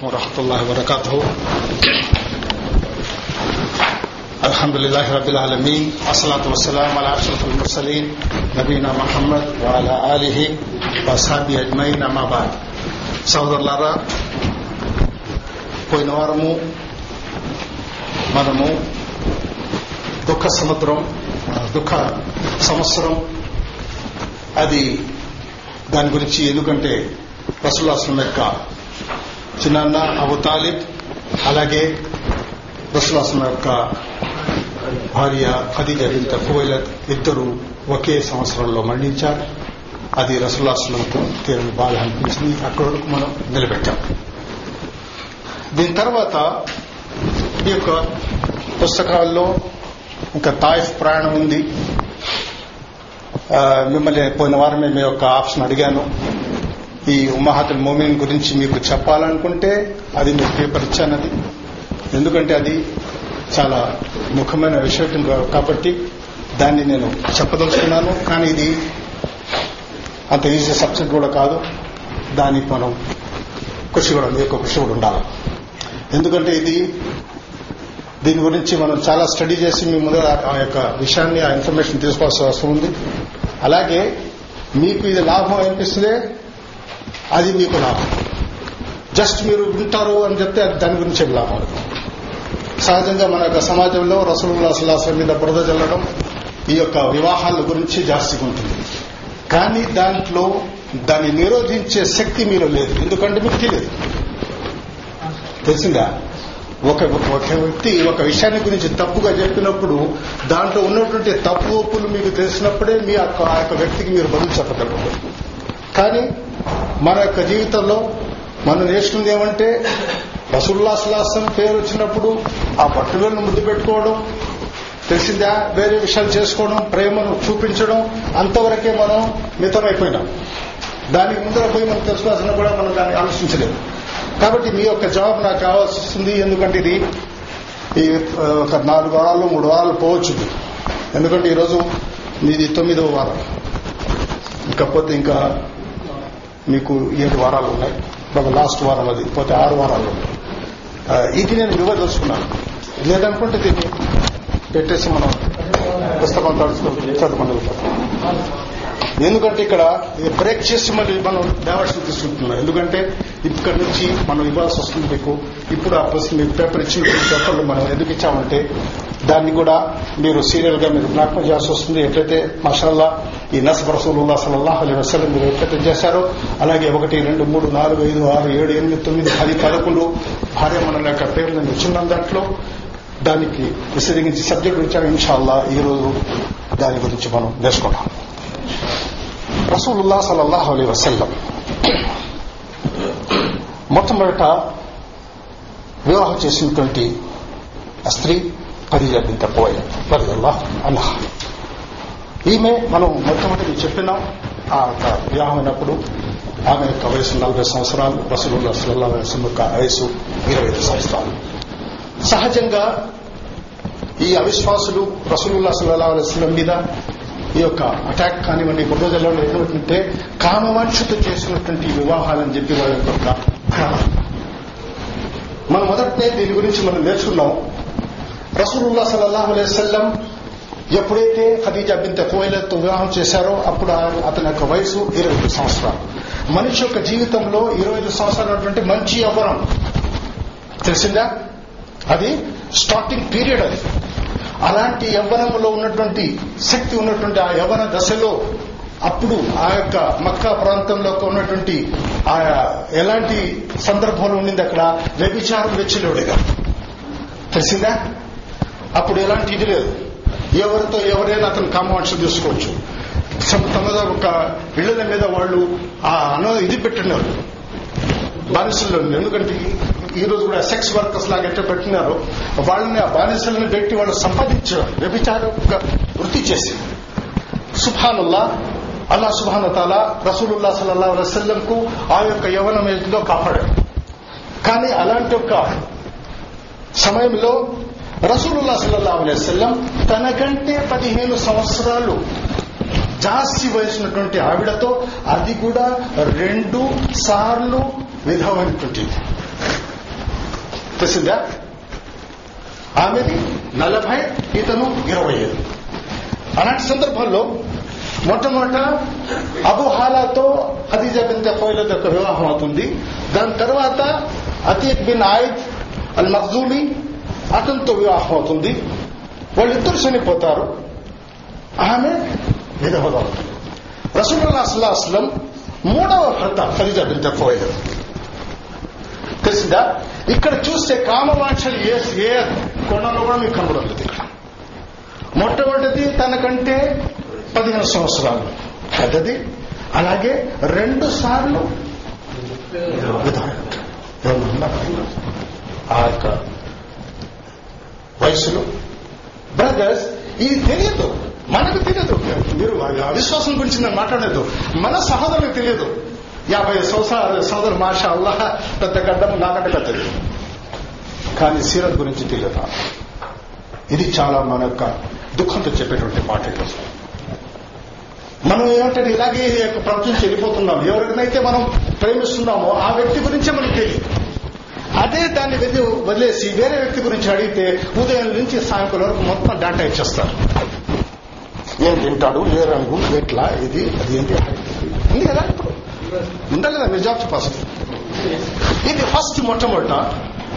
ورحمة الله وبركاته الحمد لله رب العالمين الصلاة والسلام على أشرف المرسلين نبينا محمد وعلى آله وأصحابه أجمعين أما بعد సోదరులారా పోయిన వారము మనము దుఃఖ సముద్రం దుఃఖ సంవత్సరం అది దాని గురించి ఎందుకంటే రసుల్లాస్లం యొక్క చిన్నాన్న అబు తాలిబ్ అలాగే రసుల్లాస్లం యొక్క భార్య ఖదీజ బింత కువైలత్ ఇద్దరు ఒకే సంవత్సరంలో మరణించారు. అది రసుల్లాస్లంకు తీరని బాధ అనిపించింది. అక్కడ వరకు మనం నిలబెట్టాం. దీని తర్వాత ఈ యొక్క పుస్తకాల్లో ఇంకా తాయిఫ్ ప్రయాణం ఉంది. మిమ్మల్ని పోయిన వారమే మీ యొక్క ఆప్షన్ అడిగాను. ఈ ఉమాహతుల్ మోమిన్ గురించి మీకు చెప్పాలనుకుంటే అది మీకు పేపర్ ఇచ్చానది. ఎందుకంటే అది చాలా ముఖ్యమైన విషయం కాబట్టి దాన్ని నేను చెప్పదలుచుకున్నాను. కానీ ఇది అంత ఈజీ సబ్జెక్ట్ కూడా కాదు. దానికి మనం కృషి కూడా మీ యొక్క కృషి కూడా ఉండాలి. ఎందుకంటే ఇది దీని గురించి మనం చాలా స్టడీ చేసి మీ ముందు ఆ యొక్క విషయాన్ని ఆ ఇన్ఫర్మేషన్ తీసుకోవాల్సిన అవసరం ఉంది. అలాగే మీకు ఇది లాభం అనిపిస్తుంది అది మీకు లాభం. జస్ట్ మీరు వింటారు అని చెప్తే దాని గురించి లాభం? సహజంగా మన యొక్క సమాజంలో రసూలుల్లా సుల్లాసం మీద బురద చల్లడం ఈ యొక్క వివాహాల గురించి జాస్తిగా ఉంటుంది. కానీ దాంట్లో దాన్ని నిరోధించే శక్తి మీరు లేదు. ఎందుకంటే మీకు తెలియదు. తెలిసిందా? ఒక ఒక వ్యక్తి ఒక విషయాన్ని గురించి తప్పుగా చెప్పినప్పుడు దాంట్లో ఉన్నటువంటి తప్పు ఒప్పులు మీకు తెలిసినప్పుడే మీ ఆ యొక్క వ్యక్తికి మీరు బదులు చెప్పగలరు. కానీ మన యొక్క జీవితంలో మనం నేర్చుకుంది ఏమంటే రసుల్లా సులాసం పేరు వచ్చినప్పుడు ఆ పట్టుదలను ముద్దు పెట్టుకోవడం తెలిసిందా? వేరే విషయాలు చేసుకోవడం ప్రేమను చూపించడం అంతవరకే మనం మితమైపోయినాం. దానికి ముందర పోయి మనం తెలుసుకోవాల్సిన కూడా మనం దాన్ని ఆలోచించలేదు. కాబట్టి మీ యొక్క జవాబు నాకు కావాల్సి వస్తుంది. ఎందుకంటే ఇది ఈ ఒక నాలుగు వారాలు మూడు వారాలు పోవచ్చు ఎందుకంటే ఈరోజు మీది తొమ్మిదవ వారం. ఇంకపోతే ఇంకా మీకు ఏడు వారాలు ఉన్నాయి. లాస్ట్ వారం అది పోతే ఆరు వారాలు ఉన్నాయి. ఇది నేను ఇవ్వదలుచుకున్నాను లేదనుకుంటే దీన్ని పెట్టేసి మనం పుస్తకం తడుచుకుంటే చదువుకుంటాం ఎందుకంటే ఇక్కడ బ్రేక్ చేసి మళ్ళీ మనం డైవర్షన్ తీసుకుంటున్నాం. ఎందుకంటే ఇక్కడ నుంచి మనం ఇవ్వాల్సి వస్తుంది మీకు. ఇప్పుడు ఆ పుస్తకం మీకు పేపర్ ఇచ్చిన పేపర్లు మనం ఎందుకు ఇచ్చామంటే దాన్ని కూడా మీరు సీరియల్గా మీరు జ్ఞాపకం చేయాల్సి వస్తుంది. ఎట్లయితే మషాల్లా ఈ నసబ్ రసూలుల్లా సలల్లాహ్ అలీ వసలం మీరు ఎట్లయితే చేశారో అలాగే ఒకటి రెండు మూడు నాలుగు ఐదు ఆరు ఏడు ఎనిమిది తొమ్మిది పది పదకొండు భార్య మనల యొక్క పేర్లను నేను ఇచ్చిన దాంట్లో దానికి విశదీకరించి సబ్జెక్ట్ వచ్చాక ఇన్షాల్లా ఈ రోజు దాని గురించి మనం నేర్చుకుంటాం. రసూలుల్లా సలల్లాహ్ అలీ వసల్లం మొట్టమొదట వివాహం చేసినటువంటి స్త్రీ ఖదీజ బింత పోయ్ రజల్లాహ్ అల్లాహ్ ఈమె మనం మొట్టమొదటి చెప్పినాం ఆ వివాహం అయినప్పుడు ఆమె యొక్క వయసు నలభై సంవత్సరాలు రసూలుల్లా అసలు వసలం యొక్క వయసు ఇరవై ఐదు సంవత్సరాలు. సహజంగా ఈ అవిశ్వాసులు రసూలుల్లా సల్లా అలైస్లం మీద ఈ యొక్క అటాక్ కానివ్వండి బుర్రజల్లో ఏంటంటే కామవాంక్షతో చేసినటువంటి వివాహాలని చెప్పి వాళ్ళ యొక్క మనం మొదటనే దీని గురించి మనం నేర్చుకున్నాం. రసూలుల్లా సల్లాహు అలైవల్లం ఎప్పుడైతే ఖదీజా బింత కోయిలతో వివాహం చేశారో అప్పుడు అతని యొక్క వయసు ఇరవై ఐదు సంవత్సరాలు. మనిషి యొక్క జీవితంలో ఇరవై ఐదు సంవత్సరాలు మంచి యవ్వనం తెలిసిందా? అది స్టార్టింగ్ పీరియడ్ అది. అలాంటి యవ్వనంలో ఉన్నటువంటి శక్తి ఉన్నటువంటి ఆ యవ్వన దశలో అప్పుడు ఆ యొక్క మక్కా ప్రాంతంలో ఉన్నటువంటి ఆ ఎలాంటి సందర్భంలో ఉండింది అక్కడ? వ్యభిచారం వెచ్చలేడుగా. తెలిసిందా? అప్పుడు ఎలాంటి ఇది లేదు. ఎవరితో ఎవరైనా అతను కామవాంక్ష తీసుకోవచ్చు తమ ఒక ఇళ్ళ మీద వాళ్ళు ఆ అన ఇది పెట్టినారు. బానిసల్లో ఎందుకంటే ఈ రోజు కూడా సెక్స్ వర్కర్స్ లాగా ఎట్లా పెట్టినారో వాళ్ళని ఆ బానిసలను పెట్టి వాళ్ళు సంపాదించారు వ్యభిచార వృత్తి చేసి. సుభానుల్లా అల్లా సుభాన్ తాలా రసూలుల్లా సల్లా వసల్లంకు ఆ యొక్క యవనం ఏదో కాపాడాడు. కానీ అలాంటి ఒక సమయంలో రసూలుల్లా సల్లల్లా అలైవల్లం తనకంటే పదిహేను సంవత్సరాలు జాస్తి వయసున్నటువంటి ఆవిడతో అది కూడా రెండు సార్లు విధమైనటువంటిది తెలిసిందా? ఆమెది నలభై ఇతను ఇరవై ఐదు. అలాంటి సందర్భంలో మొట్టమొదట అబుహాలాతో హాలాతో బిన్ తఫైల యొక్క వివాహం అవుతుంది. దాని తర్వాత అతీక్ బిన్ ఆయిద్ అల్ మఖ్జూమి అతనితో వివాహం అవుతుంది. వాళ్ళిద్దరు చనిపోతారు. ఆమె విధవగా రసూల్లా రసూలుల్లా మూడవ భర్త ఖదీజా బిన్ తఫైల తెలిసిందా? ఇక్కడ చూస్తే కామవాంఛలు ఏ ఏ కొండలో కూడా మీకు కనబడలేదు ఇక్కడ. మొట్టమొదటిది తనకంటే పదిహేను సంవత్సరాలు పెద్దది. అలాగే రెండు సార్లు ఆ యొక్క వయసులో. బ్రదర్స్ ఇది తెలియదు. మనకు తెలియదు. మీరు అవిశ్వాసం గురించి నేను మాట్లాడలేదు. మన సహోదరులకు తెలియదు. యాభై సంవత్సరాలు సోదరు మాషా అల్లాహ పెద్ద గడ్డం నాకంటే పెద్దది. కానీ సీరత్ గురించి తెలియదు. ఇది చాలా మన యొక్క దుఃఖంతో చెప్పేటువంటి మాట ఈరోజు మనం ఏమంటే ఇలాగే యొక్క ప్రపంచం వెళ్ళిపోతున్నాం ఎవరికైతే మనం ప్రేమిస్తున్నామో ఆ వ్యక్తి గురించే మనకు తెలియదు. అదే దాన్ని వెళ్ళి వదిలేసి వేరే వ్యక్తి గురించి అడిగితే ఉదయం నుంచి సాయంకాలం వరకు మొత్తం డేటా ఇచ్చేస్తారు. ఏం తింటాడు? ఏ రంగు? ఎట్లా? ఇది అది ఏంటి? ఉంది కదా ఇప్పుడు. ఉండాలి కదా మీరు జాబ్ ఫస్ట్. ఇది ఫస్ట్ మొట్టమొదట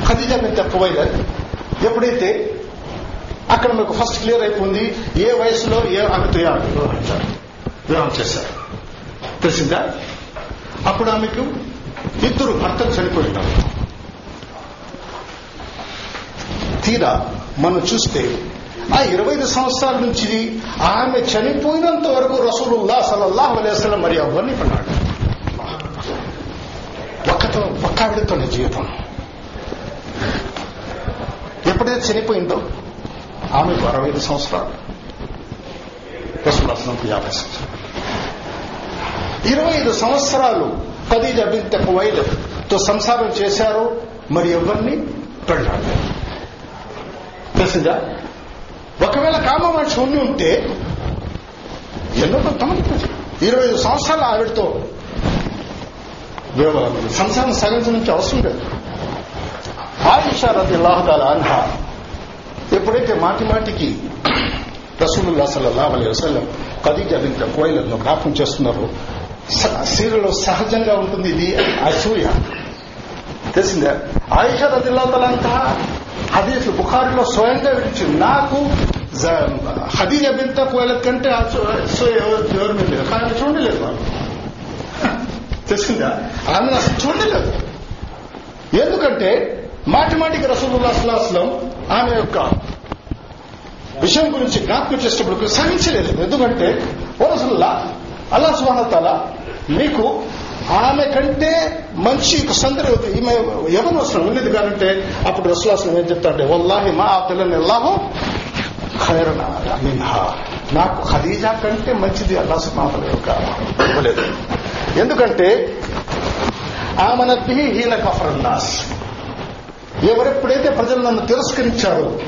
ఖదీజా మీద ప్రొవైడర్ ఎప్పుడైతే? అక్కడ మీకు ఫస్ట్ క్లియర్ అయిపోయింది ఏ వయసులో ఏ ఆమె వివాహం చేశారు. తెలిసిందా? అప్పుడు ఆమెకు ఇద్దరు భర్తలు చనిపోయినారు. తీరా మనం చూస్తే ఆ ఇరవై ఐదు సంవత్సరాల నుంచి ఆమె చనిపోయినంత వరకు రసూలుల్లా సలల్లాహు అలైస్లం మరి ఎవరిని పడ్డాడు ఒక్కతో ఒక్క ఆవిడతోనే జీవితం. ఎప్పుడైతే చనిపోయిందో ఆమెకు అరవై ఐదు సంవత్సరాలు. రసూలాసనంకు యాభై సంవత్సరాలు. ఇరవై ఐదు సంవత్సరాలు పది ఖదీజా బింత తో సంసారం చేశారు మరి ఎవరిని? పెళ్ళాడలేదు తెలిసిందా ఒకవేళ కామవాంక్ష ఉండి ఉంటే ఎన్నో కొంతమంది ఇరవై ఐదు సంవత్సరాలు ఆవిడతో వివాహం. సంసారం సాగించడానికి అవసరం లేదు. ఆయిషా రది అల్లాహదాల అన్హా ఎప్పుడైతే మాటి మాటికి రసూలుల్లా సల్లల్లాహు అలైహి వసల్లం ఖదీజా బిన్ కోయిలను జ్ఞాపం చేస్తున్నారు స్త్రీలలో సహజంగా ఉంటుంది ఇది అసూయ. తెలిసిందే? తెలిసిందా ఆయిషా రదిల్లాతలంతా హదీఫ్ బుఖారిలో స్వయంగా విడిచింది నాకు హదీజ బింత కోయల కంటే అసూయ మీద? కానీ చూడలేదు వాళ్ళు తెలిసిందా? ఆమె అసలు చూడలేదు. ఎందుకంటే మాటిమాటికి రసూలుల్లా అసలాస్లం ఆమె యొక్క విషయం గురించి జ్ఞాపకం చేసేటప్పుడు సహించలేదు. ఎందుకంటే ఓ రసూల్లా అల్లా సుహానతాల మీకు ఆమె కంటే మంచి సందర్భం ఈమె ఎవరు అవసరం ఉన్నది కానంటే అప్పుడు రసూలాసనం ఏం చెప్తాడంటే వల్లాహి మా ఆ పిల్లని అల్లాహు ఖైరనా నాకు ఖదీజా కంటే మంచిది అల్లా సుహానతల యొక్క ఇవ్వలేదు. ఎందుకంటే ఆమెనద్ది హీన కఫరన్నాస్ ఎవరెప్పుడైతే ప్రజలు నన్ను తిరస్కరించారో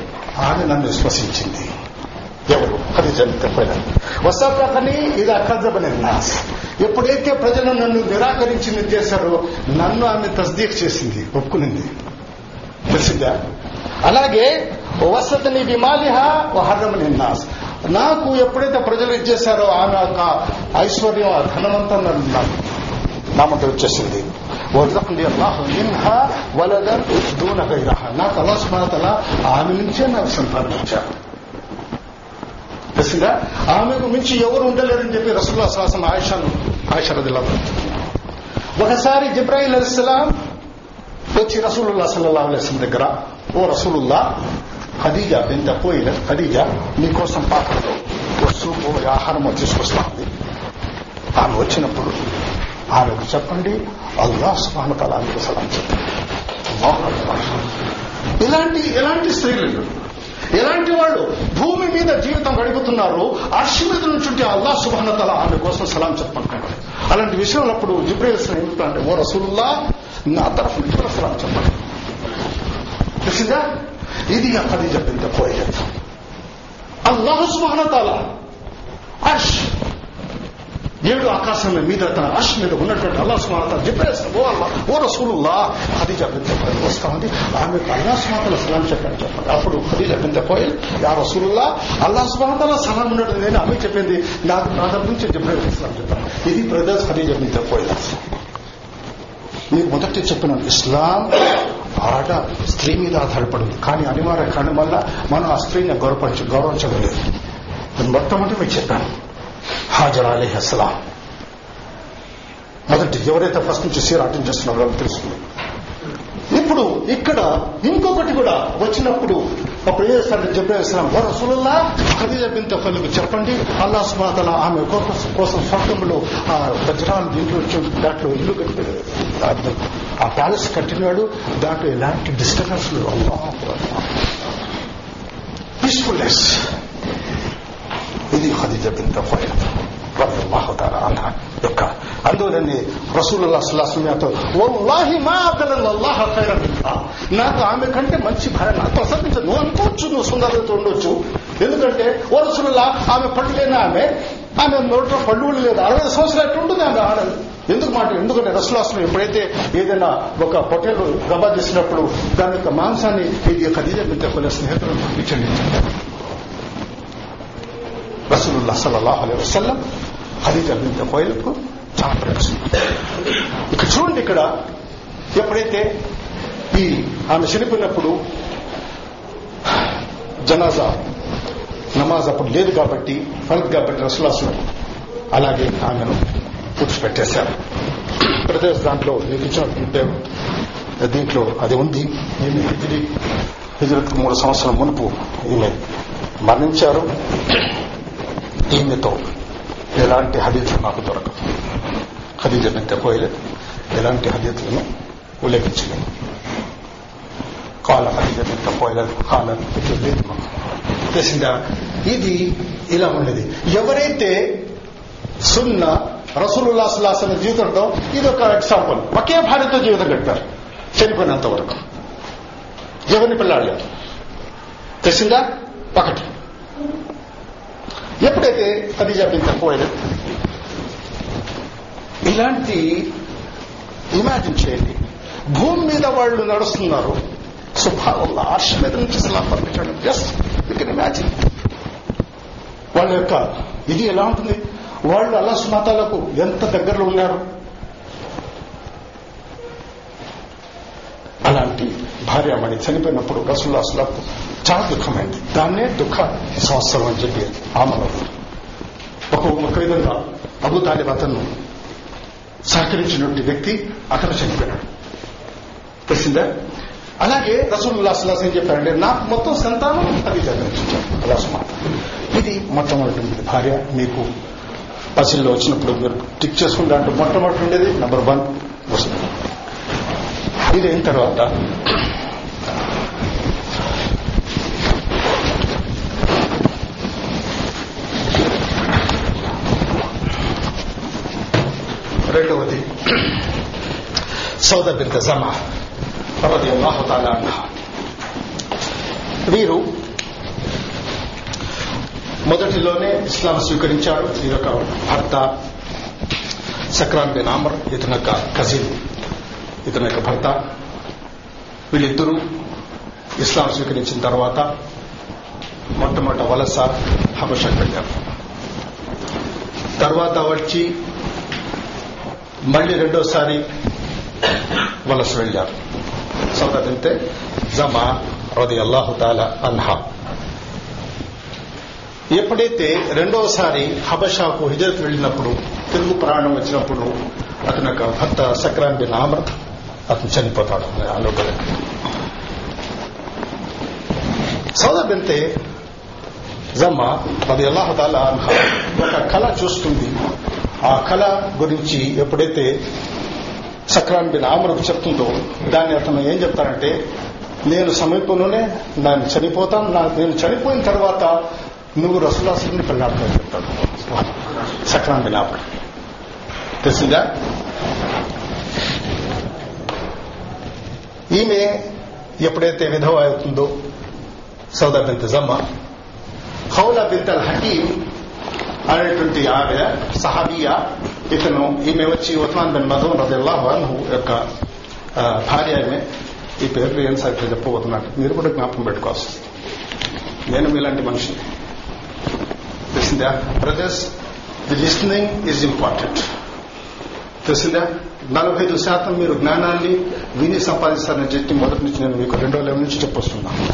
ఆమె నన్ను విశ్వసించింది. ఎవరు? ఖదీజా చెప్పలేదు వసాకని ఇది అఖజబని నాస్. ఎప్పుడైతే ప్రజలు నన్ను నిరాకరించి చేశారో నన్ను ఆమె తస్దీక్ చేసింది ఒప్పుకునింది. తెలిసిందా అలాగే వసతిని విమాలిహ హర్రమని నాస్ నాకు ఎప్పుడైతే ప్రజలు ఇచ్చేశారో ఆమె యొక్క ఐశ్వర్యం ఆ ధనవంతం నన్ను నాకు నామంటే వచ్చేసింది. వరదకుంది అల్లాహ్ మిన్హా వలదన్ దూన గైరహ. నాకు అల్లా సుమాతల ఆమె నుంచే నాకు సంపాదించారు. తెలిసిందా ఆమెకు మించి ఎవరు ఉండలేరని చెప్పి రసూల్లా శ్వాసం ఆయిషాను ఆయిషా ఒకసారి జిబ్రాయిల్ అలిస్లాం వచ్చి రసూలుల్లా సల్లల్లా అలైస్లం దగ్గర ఓ రసూలుల్లా ఖదీజా బింత పోయిన ఖదీజా మీకోసం పాత్రలో ఓ సూపు ఆహారం తీసుకొస్తా ఉంది ఆమె వచ్చినప్పుడు ఆమెకు చెప్పండి అల్లా సుబాన తలానికి సలాం చెప్పండి ఇలాంటి ఎలాంటి స్త్రీలు ఎలాంటి వాళ్ళు? భూమి మీద జీవితం గడుపుతున్నారు అర్షి మీద నుంచి అల్లా సుభానతల ఆమె కోసం సలాం చెప్పంటున్నాడు అలాంటి విషయంలో అప్పుడు జిబ్రేల్ ఏమిటంటే ఓ రసూల్లా నా తరఫు నుంచి కూడా సలాం చెప్పండి. తెలిసిందా? ఇది అది చెప్పింది పోయే అల్లాహ్ సుబాన తల అర్ష్. ఏడు ఆకాశం మీద తన అర్ష్ మీద ఉన్నటువంటి అల్లా సుమాత చెప్పేస్తాం ఓ అల్లా ఓ రసూలుల్లా ఖదీజ బింత కోయల్ వస్తా ఉంది ఆమెకు అల్లా సుమాతల సలాం చెప్పాను చెప్పండి. అప్పుడు ఖదీజ బింత కోయల్ యా రసూలుల్లా అల్లా సుమాతల సలాం ఉన్నట్టు నేను ఆమె చెప్పింది. నాకు నా దగ్గర నుంచి జిబ్రాయిల్ ఇస్లాం చెప్పాను. ఇది బ్రదర్స్ ఖదీజ బింత కోయల్. మీరు మొదటి చెప్పిన ఇస్లాం ఆడ స్త్రీ మీద ఆధారపడింది. కానీ అనివార్య కారణం వల్ల మనం ఆ స్త్రీని గౌరవ గౌరవించడం లేదు నేను మొట్టమొదటి మీకు చెప్పాను. హాజర్ అలీ అస్లాం మొదటి ఎవరైతే ఫస్ట్ నుంచి సీర్ అటెండ్ చేస్తున్నారో వాళ్ళు తెలుసుకున్నారు ఇప్పుడు ఇక్కడ ఇంకొకటి కూడా వచ్చినప్పుడు అప్పుడు ఏ చేస్తారంటే చెప్పేస్తున్నాం ఓ రసూలుల్లా ఖదీజా బింత ఫలుకు చెప్పండి. అల్లా సుమాతల ఆమె కోసం స్వర్గంలో ఆ వజ్రాలు దీంట్లో దాంట్లో ఇల్లు కట్టాడు. ఆ ప్యాలెస్ కట్టినాడు. దాంట్లో ఎలాంటి డిస్టర్బెన్స్ పీస్ఫుల్నెస్ ఇది ఖదీజా బింత ఫైల్ యొక్క అందువలని రసూలుల్లా సుల్లాహతో వల్లాహి మా అబ్దల్లాహ ఖైరన్ నాకు ఆమె కంటే మంచి భార్య నాతో అసలు నువ్వు అనుకోవచ్చు నువ్వు సుందరత ఉండొచ్చు. ఎందుకంటే ఓ రసూలుల్లా ఆమె పళ్ళు లేని ఆమె ఆమె నోట్లో పళ్ళు లేదు. అరవై సంవత్సరాలు ఉంటుంది ఆమె ఆడదు? ఎందుకు మాట? ఎందుకంటే రసూలాసం ఎప్పుడైతే ఏదైనా ఒక పొట్టేలు గబా చేసినప్పుడు దాని యొక్క మాంసాన్ని ఇది ఖదీజా బింత కొన్ని స్నేహితులను ఇచ్చండి. రసూలుల్లా సల్లాహ్ అలీ వసల్లం ఖదీజా బింత కోయిల్కు చాలా ప్రయోజనం ఇక చూడండి ఇక్కడ ఎప్పుడైతే ఈ ఆమె చనిపోయినప్పుడు జనాజా నమాజ్ అప్పుడు లేదు కాబట్టి ఫరద్ కాబట్టి రసూలాసం అలాగే ఆమెను పూడ్చిపెట్టేశారు. ప్రదేశ్ దాంట్లో మీకు ఇచ్చినట్టుంటే దీంట్లో అది ఉంది. ఈమె హిజరీ? హిజరత్ మూడు సంవత్సరం మునుపు ఈమె మరణించారు. ఈమెతో ఎలాంటి హదీతులు నాకు దొరకదు ఖదీజ బింత కోయలేదు ఎలాంటి హదీతులను ఉల్లేఖించలేదు కాల ఖదీజ బింత కోయలేదు తెలిసిందా? ఇది ఇలా ఉండేది. ఎవరైతే సున్న రసూలుల్లా సుల్లాసన జీవితంలో ఇది ఒక ఎగ్జాంపుల్. ఒకే భార్యతో జీవితం గడిపారు. చనిపోయినంత వరకు. ఎవరిని పిల్లాడలేదు తెలిసిందా? ఒకటి. ఎప్పుడైతే అది జపించకపోయినా ఇలాంటి ఇమాజిన్ చేయండి. భూమి మీద వాళ్ళు నడుస్తున్నారు. సుభావంలో ఆర్ష మీద నుంచి సలా పంపించడం. జస్ట్ యూ కెన్ ఇమాజిన్ వాళ్ళ యొక్క ఇది ఎలా ఉంటుంది? వాళ్ళు అలా సుమతాలకు ఎంత దగ్గరలో ఉన్నారు? అలాంటి భార్యామణి చనిపోయినప్పుడు రసుల్లాసులకు చాలా దుఃఖమైంది. దాన్నే దుఃఖ సంవత్సరం అని చెప్పి ఆమెలో ఒక ఒక విధంగా అబు తాలిబ్ అతను సహకరించినటువంటి వ్యక్తి అతను చనిపోయాడు. తెలిసిందా? అలాగే రసూలుల్లా సుల్లాస్ ఏం చెప్పారంటే నాకు మొత్తం సంతానం అది జరిగించారు అలా ఇది మొట్టమొదటి భార్య మీకు పసిల్లో వచ్చినప్పుడు మీరు టిక్ చేసుకుని దాంట్లో మొట్టమొదటి ఉండేది నంబర్ వన్ వస్తుంది ఇది అయిన తర్వాత రెండవది సౌద బింత జమా రది అల్లాహు తాలా వీరు మొదటిలోనే ఇస్లాం స్వీకరించాడు. ఈ యొక్క భర్త సక్రాన్ బిన్ ఆమర్ ఇతని యొక్క కజిన్ ఇతని యొక్క భర్త. వీళ్ళిద్దరూ ఇస్లాం స్వీకరించిన తర్వాత మొట్టమొదట వలస హబషకు వెళ్ళారు. తర్వాత వచ్చి మళ్ళీ రెండోసారి వలస వెళ్ళారు సౌదతింతే జమా రది అల్లాహు తాలా అన్హా. ఎప్పుడైతే రెండవసారి హబషాకు హిజరత్ వెళ్ళినప్పుడు తెలుగు ప్రాణం వచ్చినప్పుడు అతని యొక్క భర్త సక్రాన్ బిన్ ఆమర్ అతను చనిపోతాడు. ఆలోచన సౌద బింతే అది అల్లాహతాల అన్హా. ఒక కళ చూస్తుంది. ఆ కళ గురించి ఎప్పుడైతే సక్రాన్ బిన్ ఆమరకు చెప్తుందో దాన్ని అతను ఏం చెప్తారంటే నేను సమీపంలోనే నేను చనిపోతాను నా నేను చనిపోయిన తర్వాత నువ్వు రసులాసుని పెళ్ళాడుతావు చెప్తాడు. సక్రాన్ బిన్ ఆమర్ తెలిసిందా? ఈమె ఎప్పుడైతే విధవ అవుతుందో సౌదా బింత జమ్మ హౌలా బింతల్ హకీం అనేటువంటి ఆమె సహాబియా ఇతను ఈమె వచ్చి ఉస్మాన్ బిన్ మధూన్ రదిల్లాహు అన్హు యొక్క భార్య ఆమె ఈ పేర్లు ఏం సరిగ్గా చెప్పబోతున్నాడు. మీరు కూడా జ్ఞాపకం పెట్టుకోవాల్సి నేను మీలాంటి మనిషిని. తెలిసిందా? Brothers the listening is important తెలిసిందా? నలభై ఐదు శాతం మీరు జ్ఞానాన్ని విని సంపాదిస్తారని చెప్పి మొదటి నుంచి నేను మీకు రెండో లెవెల్ నుంచి చెప్పొస్తున్నాను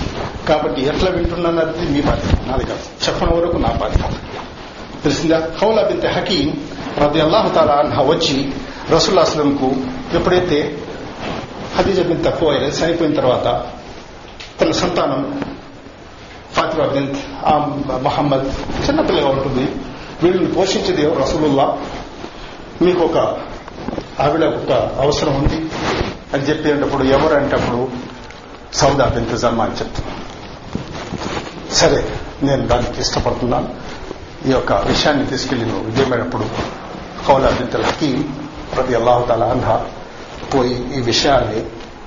కాబట్టి ఎట్లా వింటున్నానది మీ బాధ్యత. నాది కాదు. చెప్పడం వరకు నా బాధ్యత. తెలిసిందా? హౌలా బిన్ హకీం రది అల్లాహు తాలా అన్హా వచ్చి రసూల్లా ఎప్పుడైతే హదీజ బిన్ తక్కువ చనిపోయిన తర్వాత తన సంతానం ఫాతిమా బిన్ ఆ మహమ్మద్ చిన్నపిల్లగా ఉంటుంది. వీళ్ళని పోషించేది ఎవరు? రసూలుల్లా మీకు ఒక ఆవిడ ఒక అవసరం ఉంది. అని చెప్పేటప్పుడు ఎవరు అంటప్పుడు సౌదా బింత్ జల్మా అని చెప్తున్నాను సరే నేను దానికి ఇష్టపడుతున్నాను. ఈ యొక్క విషయాన్ని తీసుకెళ్ళి నువ్వు విజయమైనప్పుడు కౌలా బింత్ హకీం ప్రతి అల్లాహతాల అన్హా పోయి ఈ విషయాన్ని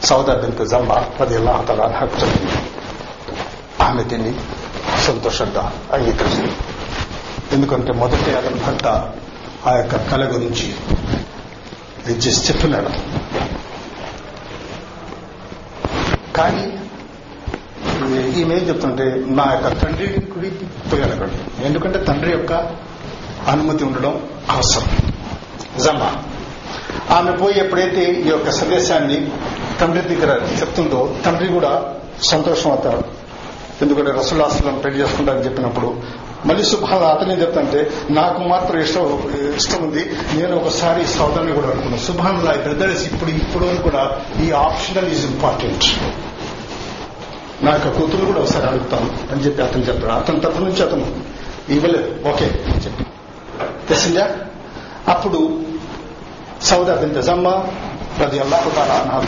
సౌదా బింత్ జమ్మా ప్రతి అల్లాహతాల అన్హాకు చెప్పింది ఆమె దీన్ని సంతోషంగా అంగీకరించింది ఎందుకంటే మొదటి అతని భర్త ఆ యొక్క కళ గురించి ఇది చేసి చెప్పినాడు కానీ ఈమె ఏం చెప్తుంటే నా యొక్క తండ్రి గుడి ఎందుకంటే తండ్రి యొక్క అనుమతి ఉండడం అవసరం జమ్మ ఆమె పోయి ఎప్పుడైతే ఈ యొక్క సందేశాన్ని తండ్రి దగ్గర చెప్తుందో తండ్రి కూడా సంతోషం అవుతారు. ఎందుకంటే రసులాసలం పెళ్ళి చేసుకుంటారని చెప్పినప్పుడు మళ్ళీ సుభాన్ అతనే చెప్తాంటే నాకు మాత్రం ఇష్టం ఇష్టం ఉంది. నేను ఒకసారి సోదరుని కూడా అనుకున్నాను. సుభాన్ లా బ్రదర్స్ ఇప్పుడు ఇప్పుడు కూడా ఈ ఆప్షనల్ ఈజ్ ఇంపార్టెంట్ నా యొక్క కూతురు కూడా ఒకసారి అడుగుతాను అని చెప్పి అతను చెప్పాడు. అతని తరఫు నుంచి అతను ఇవ్వలేదు. ఓకే. అని చెప్పి. తెలిసిందా అప్పుడు సౌదా బిన్ జమ్మా ప్రతి అల్లాహు తాలా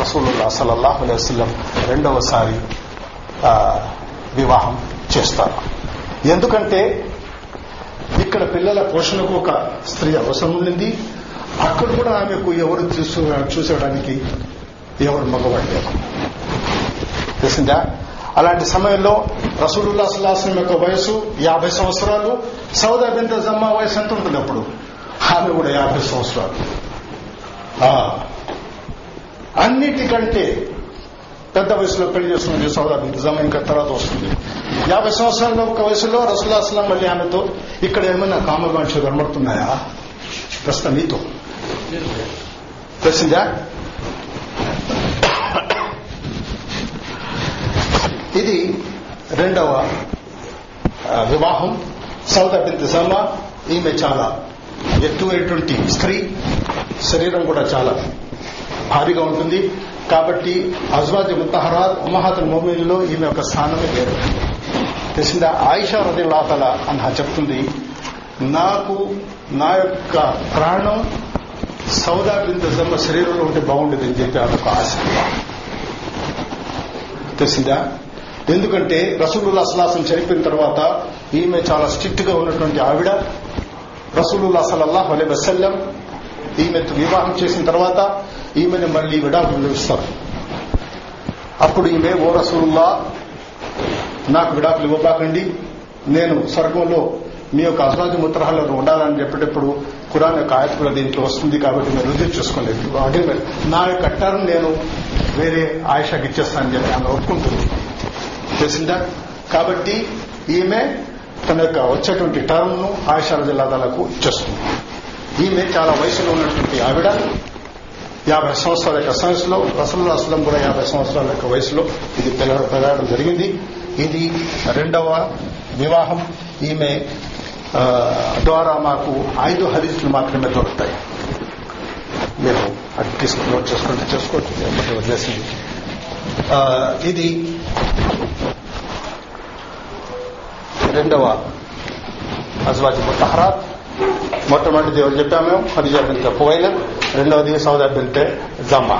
రసూలుల్లా సలల్లాహు అలైహి రెండవసారి వివాహం చేస్తారు. ఎందుకంటే ఇక్కడ పిల్లల పోషణకు ఒక స్త్రీ అవసరం ఉండింది. అక్కడ కూడా ఆమెకు ఎవరు చూసు చూసేయడానికి ఎవరు మగవాడు లేరు. తెలిసిందా? అలాంటి సమయంలో రసూలుల్లా సల్లాహం యొక్క వయసు యాభై సంవత్సరాలు సౌదా బింద జమ్మా వయసు ఎంత ఉంటుంది అప్పుడు ఆమె కూడా యాభై సంవత్సరాలు. అన్నిటికంటే పెద్ద వయసులో పెళ్ళి చేసుకున్నది సోదరు నిజాం ఇంకా తర్వాత వస్తుంది. యాభై సంవత్సరాల ఒక వయసులో రసూల్లా మళ్ళీ ఆమెతో ఇక్కడ ఏమైనా కామకాంక్షలు కనబడుతున్నాయా? ప్రస్తుతం నీతో. తెలిసిందా ఇది రెండవ వివాహం. సౌదా బింత్ సల్మా ఈమె చాలా ఎత్తువైనటువంటి స్త్రీ శరీరం కూడా చాలా భారీగా ఉంటుంది. కాబట్టి అజ్వాజ్ ముత్తహరాత్ ఉమహాతుల్ మొమిన్లో ఈమె యొక్క స్థానమే లేదు తెలిసిందా? ఆయిషా రదిల్లాతల అని చెప్తుంది నాకు నా యొక్క ప్రాణం సౌదా బింత జమ్మ శరీరంలో ఉంటే బాగుండేది అని చెప్పి అదొక ఆశ. తెలిసిందా? ఎందుకంటే రసూలుల్లా అసలాసం చనిపోయిన తర్వాత ఈమె చాలా స్ట్రిక్ట్గా ఉన్నటువంటి ఆవిడ రసూలుల్లా సలల్లాహు అలై వసల్లం ఈమెతో వివాహం చేసిన తర్వాత ఈమెను మళ్ళీ విడాకులు ఇస్తారు అప్పుడు ఈమె ఓ రసూలుల్లా నాకు విడాకులు ఇవ్వబాకండి. నేను స్వర్గంలో మీ యొక్క అసరాజు ముత్రహాలలో ఉండాలని చెప్పేటప్పుడు ఖురాన్ యొక్క ఆయత కూడా దీంట్లో వస్తుంది కాబట్టి మీరు రుజువు చూసుకోలేదు అగ్రిమెంట్ నా యొక్క టర్మ్ నేను వేరే ఆయుషాకి ఇచ్చేస్తానని చెప్పి ఆమె ఒప్పుకుంటుంది. తెలిసిందా? కాబట్టి ఈమె తన యొక్క వచ్చేటువంటి టర్మ్ను ఆయుషాల జిల్లాదాలకు ఇచ్చేస్తుంది. ఈమె చాలా వయసులో ఉన్నటువంటి ఆవిడ యాభై సంవత్సరాల యొక్క సైన్స్లో రసూల్ అసలం కూడా యాభై సంవత్సరాల యొక్క వయసులో ఇది పిల్ల- పెరగడం జరిగింది. ఇది రెండవ వివాహం. ఈమె ద్వారా మాకు ఐదు హరీసులు మాత్రమే దొరుకుతాయి. మీరు తీసుకుని నోట్ చేసుకుంటే చేసుకోవచ్చు. వదిలేసింది. ఇది రెండవ అజ్వాజ్ ముతహరాత్ మొట్టమొదటిది ఎవరు చెప్పాము ఖదీజా బింతే రెండవది సౌదా బింతే జమ్మా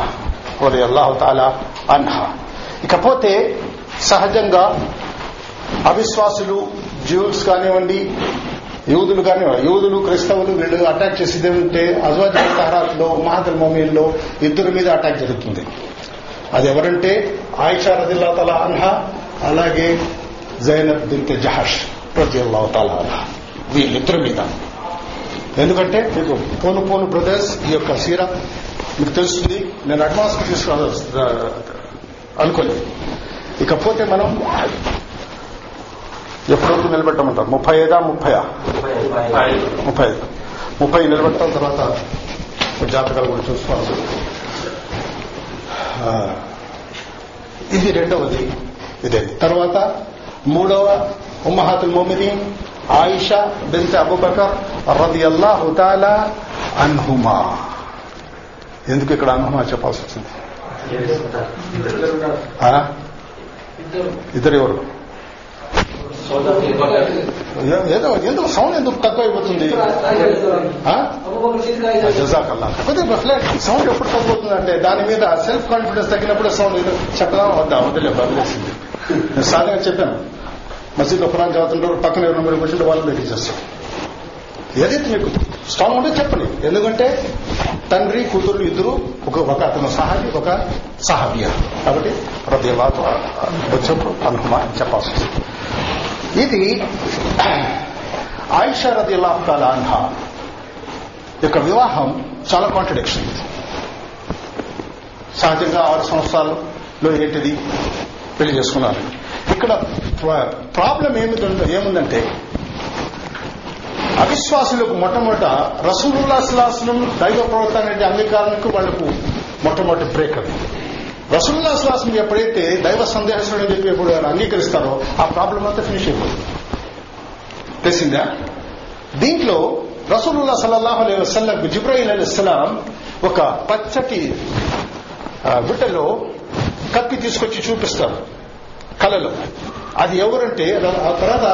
రది అల్లాహు తాలా అన్హా. ఇకపోతే సహజంగా అవిశ్వాసులు జ్యూస్ కానివ్వండి యూదులు కానివ్వండి యూదులు క్రైస్తవులు వీళ్ళు అటాక్ చేసేది ఉంటే అజ్వాజ్ ముతహరాత్లో మహాతల్ మొమీన్లో ఇద్దరి మీద అటాక్ జరుగుతుంది. అది ఎవరంటే ఆయిషా రదిల్లా తలా అన్హా అలాగే జైనబ్ బింతే జహాష్ రదిల్లా తలా వీళ్ళిద్దరి మీద. ఎందుకంటే మీకు పోను పోను బ్రదర్స్ ఈ యొక్క సీర మీకు తెలుస్తుంది నేను అడ్వాన్స్ తీసుకురా అనుకోలేదు. ఇకపోతే మనం ఎప్పటివరకు నిలబెట్టమంటారు ముప్పై ఐదా ముప్పై ముప్పై ఐదు ముప్పై నిలబెట్టడం తర్వాత జాతకాల గురించి చూసుకోవాలి ఇది రెండవది. ఇదే. తర్వాత మూడవ ఉమ్మహాతుల్ మోమిదీన్ ఆయిషా బింత అబుబకర్ రదియల్లాహు తాలా అన్హుమా. ఎందుకు ఇక్కడ అన్హుమా చెప్పాల్సి వచ్చింది ఇద్దరు ఎవరు ఏదో ఎందుకు సౌండ్ ఎందుకు తక్కువ అయిపోతుంది ఆ? జజాకల్లా. కొద్దిగా రిఫ్లెక్ట్ సౌండ్ ఎప్పుడు తగ్గుతుంది అంటే దాని మీద సెల్ఫ్ కాన్ఫిడెన్స్ తగ్గినప్పుడు సౌండ్ ఏదో వద్దా వదిలే బదిలేసింది నేను సాధంగా చెప్పాను. మసీద్ ఖురాన్ చదువుతుంటారు పక్కన ఎవరు మీరు కూర్చుంటే వాళ్ళు దగ్గర చేస్తారు ఏదైతే మీకు స్ట్రాంగ్ ఉంటే చెప్పండి. ఎందుకంటే తండ్రి కూతురు ఇద్దరు ఒక ఒక అతను సహాబి ఒక సహాబియ. కాబట్టి హృదయలాతో వచ్చినప్పుడు అనుకుమా చెప్పాల్సి వస్తుంది ఇది ఆయిషా రదిల్లాహ్ తాలా అన్హా యొక్క వివాహం చాలా కాంట్రడిక్షన్ ఇది సహజంగా ఆరు సంవత్సరాల్లో ఏంటిది? పెళ్ళి చేసుకున్నారు. ఇక్కడ ప్రాబ్లం ఏమిటంటే ఏముందంటే అవిశ్వాసులకు మొట్టమొదట రసూలుల్లా సులాసనం దైవ ప్రవర్త అనే అంగీకారానికి వాళ్ళకు మొట్టమొదటి బ్రేక్ అది. రసూలుల్లా సులాసనం ఎప్పుడైతే దైవ సందేహం అని చెప్పి ఎప్పుడు అంగీకరిస్తారో ఆ ప్రాబ్లం అంతా ఫినిష్ అయిపోతుంది. తెలిసిందా? దీంట్లో రసూలుల్లా సల్లాహు అలై వసల్లం జిబ్రాయిల్ ఇస్లాం ఒక పచ్చటి ఆ, కత్తి తీసుకొచ్చి చూపిస్తారు. కళలు అది ఎవరంటే ఆ తర్వాత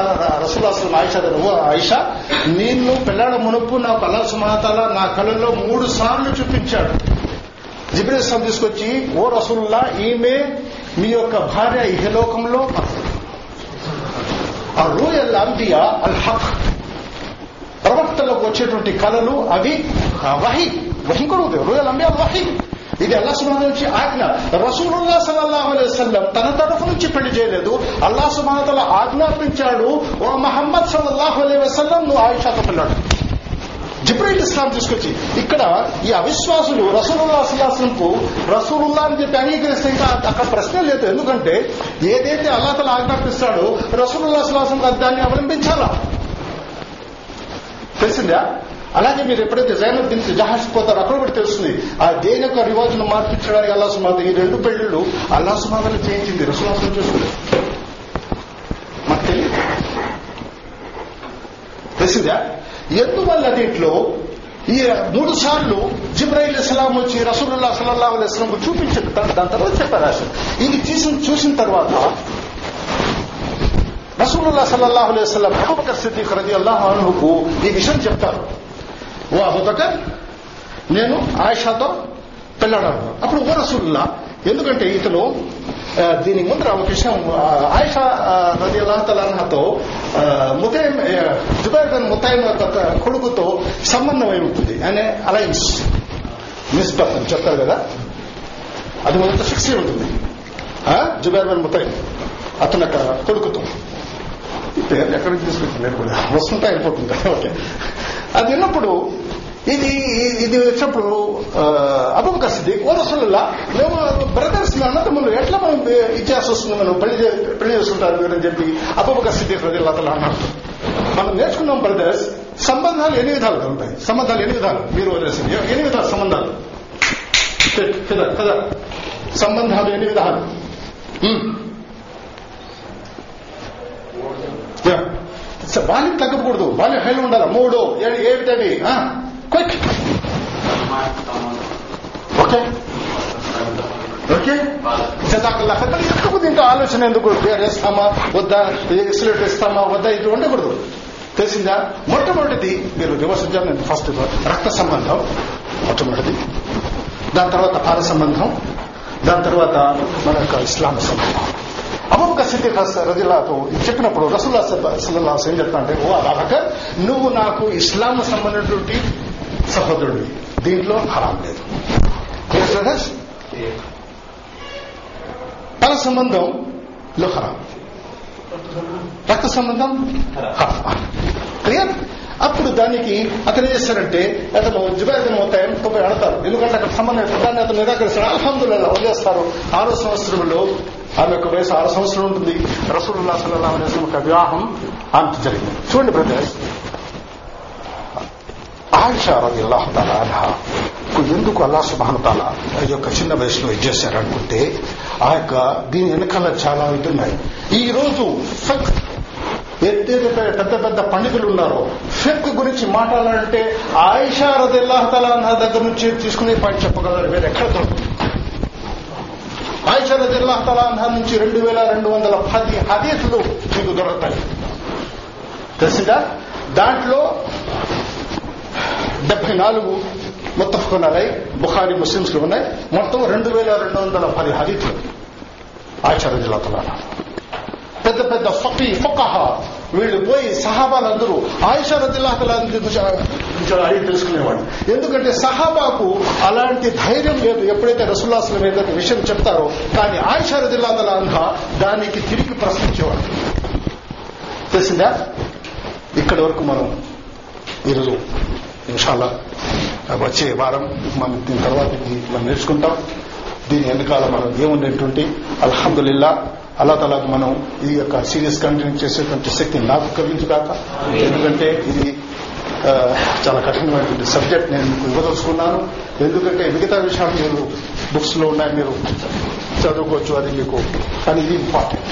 రసూలాసం ఆయిషా దగ్గర, ఓ ఆయిషా నిన్ను పిల్లల మునుపు నా అల్లా సుమాతల నా కళలో మూడు సార్లు చూపించాడు. జిబ్రేస్లాం తీసుకొచ్చి ఓ రసూల్లా ఈమె మీ యొక్క భార్య ఇహలోకంలో ఆ రూయల్ అంబియా అల్ హక్ ప్రవక్తలకు వచ్చేటువంటి కళలు అవి వహి వహి కూడా ఉంది రూయల్ అంబియా వహి ఇది అల్లా సుమాన్ నుంచి ఆజ్ఞ. రసూలుల్లా సలల్లాహు అలైహి వసల్లం తన తరఫు నుంచి పెళ్ళి చేయలేదు. అల్లా సుమానతల ఆజ్ఞాపించాడు. ఓ మహమ్మద్ సల్లల్లాహు అలైహి వసల్లం నువ్వు ఆయిషాతో పిల్లాడు జిబ్రైల్ ఇస్లాం తీసుకొచ్చి ఇక్కడ ఈ అవిశ్వాసులు రసూలుల్లా సుల్లాసంకు రసూలుల్లా అని చెప్పి అంగీకరిస్తే ఇంకా అక్కడ ప్రశ్న లేదు. ఎందుకంటే ఏదైతే అల్లా తల ఆజ్ఞాపిస్తాడో రసూలుల్లా అసలాసం దాన్ని అవలంబించాలా? తెలిసిందా? అలాగే మీరు ఎప్పుడైతే జైనబ్ బిన్ జహాష్ పోతారో అక్కడ కూడా తెలుస్తుంది. ఆ దేని యొక్క రివాజును మార్పించడానికి అల్లా సుమాత ఈ రెండు పెళ్ళిళ్ళు అల్లా సుమాతలు చేయించింది. రసులాసం చూసుకోలేదు మాకు తెలియదు తెలిసిందా? ఎందువల్ల దీంట్లో ఈ మూడు సార్లు జిబ్రాయిల్ ఇస్లాం వచ్చి రసూలుల్లా సలల్లా అలైహి వసల్లం చూపించారు. దాని తర్వాత చెప్పారు అసలు ఇది చూసిన చూసిన తర్వాత రసూలుల్లా సలల్లాహు అలైహి వసల్లం అబూబకర్ సిద్దిక్ రలియల్లాహు ఈ విషయం చెప్తారు. ఓ అబూబకర్ నేను ఆయిషాతో పెళ్ళాడాను. అప్పుడు ఓ రసూల్లా ఎందుకంటే ఇతను దీని ముందర ఒక విషయం ఆ, ఆయిషా రది అల్లాహతలాతో ముతైమ్ జుబైర్ బిన్ ముతైమ్ కొడుకుతో సంబంధం అయి ఉంటుంది. అనే అలయన్స్ నిస్బత్ అని చెప్తారు కదా? అది మొదట ఫిక్స్ అయి ఉంటుంది. ఆ, జుబైర్ బిన్ ముతైమ్ అతను యొక్క కొడుకుతో. పేర్లు ఎక్కడికి తీసుకొచ్చి కూడా. వస్తుంటా అయిపోతుంటా ఓకే. అది విన్నప్పుడు ఇది ఇది వచ్చినప్పుడు అబుబకర్ సిద్దిక్ ఓ రసూలుల్లా మేము బ్రదర్స్ మీ అన్నదమ్ములు ఎట్లా మనం ఇచ్చేసి వస్తుంది మనం పెళ్ళి చే- పెళ్ళి చేసుకుంటారు మీరు అని చెప్పి అబుబకర్ సిద్దిక్ రదిల్లా అన్నారు మనం నేర్చుకున్నాం బ్రదర్స్ సంబంధాలు ఎన్ని విధాలుగా ఉంటాయి? సంబంధాలు ఎన్ని విధాలు? మీరు వదిలేసింది. ఎన్ని విధాలు సంబంధాలు? కదా కదా సంబంధాలు ఎన్ని విధాలు? బాల్యం వాల్యూమ్ తగ్గకూడదు. వాల్యూమ్ హైలో ఉండాలి? మూడు ఏడు ఏమిటవి క్విక్ ఓకే. ఓకే. జదాకల్లా ఖైర్. ఎందుకు ఆలోచన ఎందుకు? పేరు వద్దా? ఎక్సలేట్ ఇస్తామా? వద్దా? ఇది ఉండకూడదు. తెలిసిందా? మొట్టమొదటిది మీరు రివర్స్ నేను ఫస్ట్ రక్త సంబంధం మొట్టమొదటిది. దాని తర్వాత పాల సంబంధం దాని తర్వాత మన యొక్క ఇస్లాం సంబంధం. అబూబక సిద్దిక్ రజిల్లాతో చెప్పినప్పుడు రసూల్లా సల్లల్లాహు ఏం చెప్తా అంటే ఓ అబాబకర్ నువ్వు నాకు ఇస్లాం సంబంధించినటువంటి సహోదరుడివి. దీంట్లో హరాం లేదు. Clear, brothers? సంబంధం లో హరాం. రక్త సంబంధం క్లియర్ అప్పుడు దానికి అతను ఏం చేస్తారంటే అతను జుబాయిదం అవుతాయి తొంభై అడతారు ఎందుకంటే అక్కడ సంబంధం దాన్ని అతను నిరాకరిస్తాడు. అల్హమ్దుల్లా వదిలేస్తారు. ఆరో సంవత్సరంలో ఆమె యొక్క వయసు ఆరు సంవత్సరం ఉంటుంది. రసూలుల్లా సల్లాహు అలైహి యొక్క వివాహం ఆమె జరిగింది. చూడండి బ్రదర్స్ ఆయిషా రది అల్లాహ్ ఎందుకు అల్లా సుబాన్ తాల ఈ యొక్క చిన్న వయసులో ఇచ్చేశారు ఆ యొక్క దీని వెనకాల చాలా ఉంటున్నాయి ఈ రోజు ఫక్ ఏదైతే పెద్ద పెద్ద పండితులు ఉన్నారో ఫెక్ గురించి మాట్లాడాలంటే ఆయిషా రది అల్లాహ్ తాలా దగ్గర నుంచి తీసుకునే పాయింట్ చెప్పగలరు. వేరే ఎక్కడ దొరుకుతుంది ఆయిషా రది అల్లాహ్ నుంచి రెండు వేల రెండు వందల పది హదీసులు మీకు దొరుకుతాయి. తెలిసిందా? దాంట్లో డెబ్బై నాలుగు ముత్తఫకునలై బుఖారీ ముస్లింస్లు ఉన్నాయి. మొత్తం రెండు వేల రెండు వందల పది హదీతులు జిల్లా పెద్ద పెద్ద ఫకీ ఫకహ. వీళ్ళు పోయి సహాబాలందరూ ఆయిషా రదిల్లాహతల అడిగి తెలుసుకునేవాడు ఎందుకంటే సహాబాకు అలాంటి ధైర్యం లేదు. ఎప్పుడైతే రసుల్లాసుల ఏదైతే విషయం చెప్తారో కానీ ఆయిషా రదిల్లాహతల అంతా దానికి తిరిగి ప్రశ్నించేవాడు. తెలిసిందా? ఇక్కడి వరకు మనం ఈరోజు ఇన్షాల్లా వచ్చే వారం మనం దీని తర్వాత మనం నేర్చుకుంటాం. దీని వెనకాల మనం ఏముండేటువంటి అల్హమ్దుల్లా అల్లా తలాకు మనం ఈ యొక్క సీరియస్ కంటిన్యూ చేసేటువంటి శక్తి నాకు కలిగించుగాక ఎందుకంటే ఇది చాలా కఠినమైనటువంటి సబ్జెక్ట్ నేను మీకు ఇవ్వదలుచుకున్నాను. ఎందుకంటే మిగతా విషయాలు మీరు బుక్స్లో ఉన్నాయి మీరు చదువుకోవచ్చు అది మీకు కానీ ఇది ఇంపార్టెంట్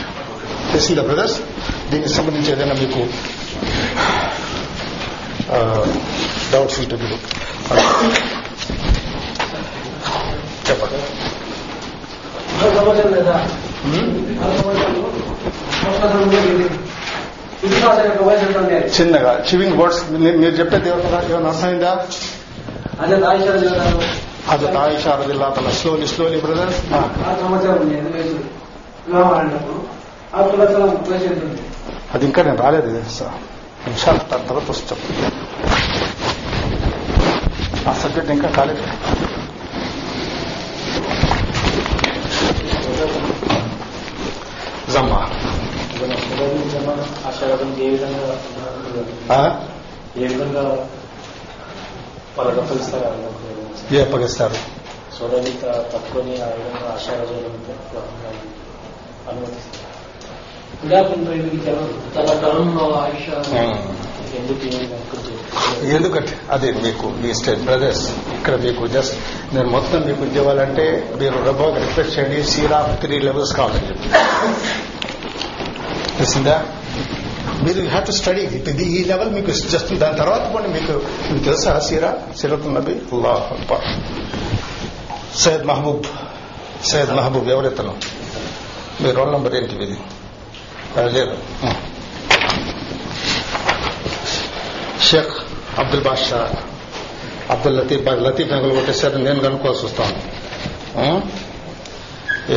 తెలిసిందా బ్రదర్స్ దీనికి సంబంధించి ఏదైనా మీకు డౌట్స్ ఉంటే మీరు చెప్పండి. చిన్నగా. చివింగ్ వర్డ్స్ మీరు చెప్పేది ఏమైనా అర్థమైందా? అది తాయిషా రదిల్లా తల. స్లోలీ స్లోలీ బ్రదర్ అది ఇంకా నేను రాలేదు నిమిషాలు తర్వాత వస్తాం. ఆ సబ్జెక్ట్ ఇంకా కాలేదు. జమ్మా. ఏ అప్పగిస్తారు ఎందుకంటే అదే మీకు మీ స్టేట్ బ్రదర్స్ ఇక్కడ మీకు జస్ట్ నేను మొత్తం మీకు ఇవ్వాలంటే మీరు రబాగా రిక్వెస్ట్ చేయండి సీరా త్రీ లెవెల్స్ కావాలని చెప్పి. తెలిసిందా? మీరు హ్యావ్ టు స్టడీ ఇది ఈ లెవెల్ మీకు జస్ట్ దాని తర్వాత కూడా మీకు మీకు తెలుసా సీరా? సీరతు నబీ? అల్లాహ్ అక్బర్. సయ్యద్ మహబూబ్. సయ్యద్ మహబూబ్ ఎవరెత్తను? మీ రోల్ నంబర్ ఏంటి ఇది లేదు. షేక్ అబ్దుల్ బాషా అబ్దుల్ లతీఫ్ లతీఫ్ నగలు కొట్టేసారు నేను కనుక్కోవాల్సి వస్తాను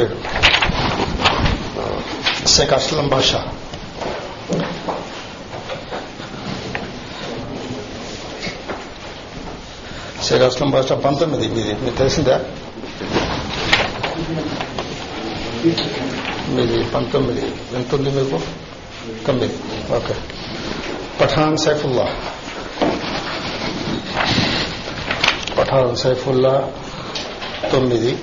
ఏడు. షేక్ భాష. బాషా షేక్ అస్లం పంతొమ్మిది. మీది మీకు తెలిసిందా? మీది పంతొమ్మిది. ఎంత ఉంది మీకు? తొమ్మిది. ఓకే. పఠాన్ సైఫుల్లా. పఠాన్ సైఫుల్లా తొమ్మిది.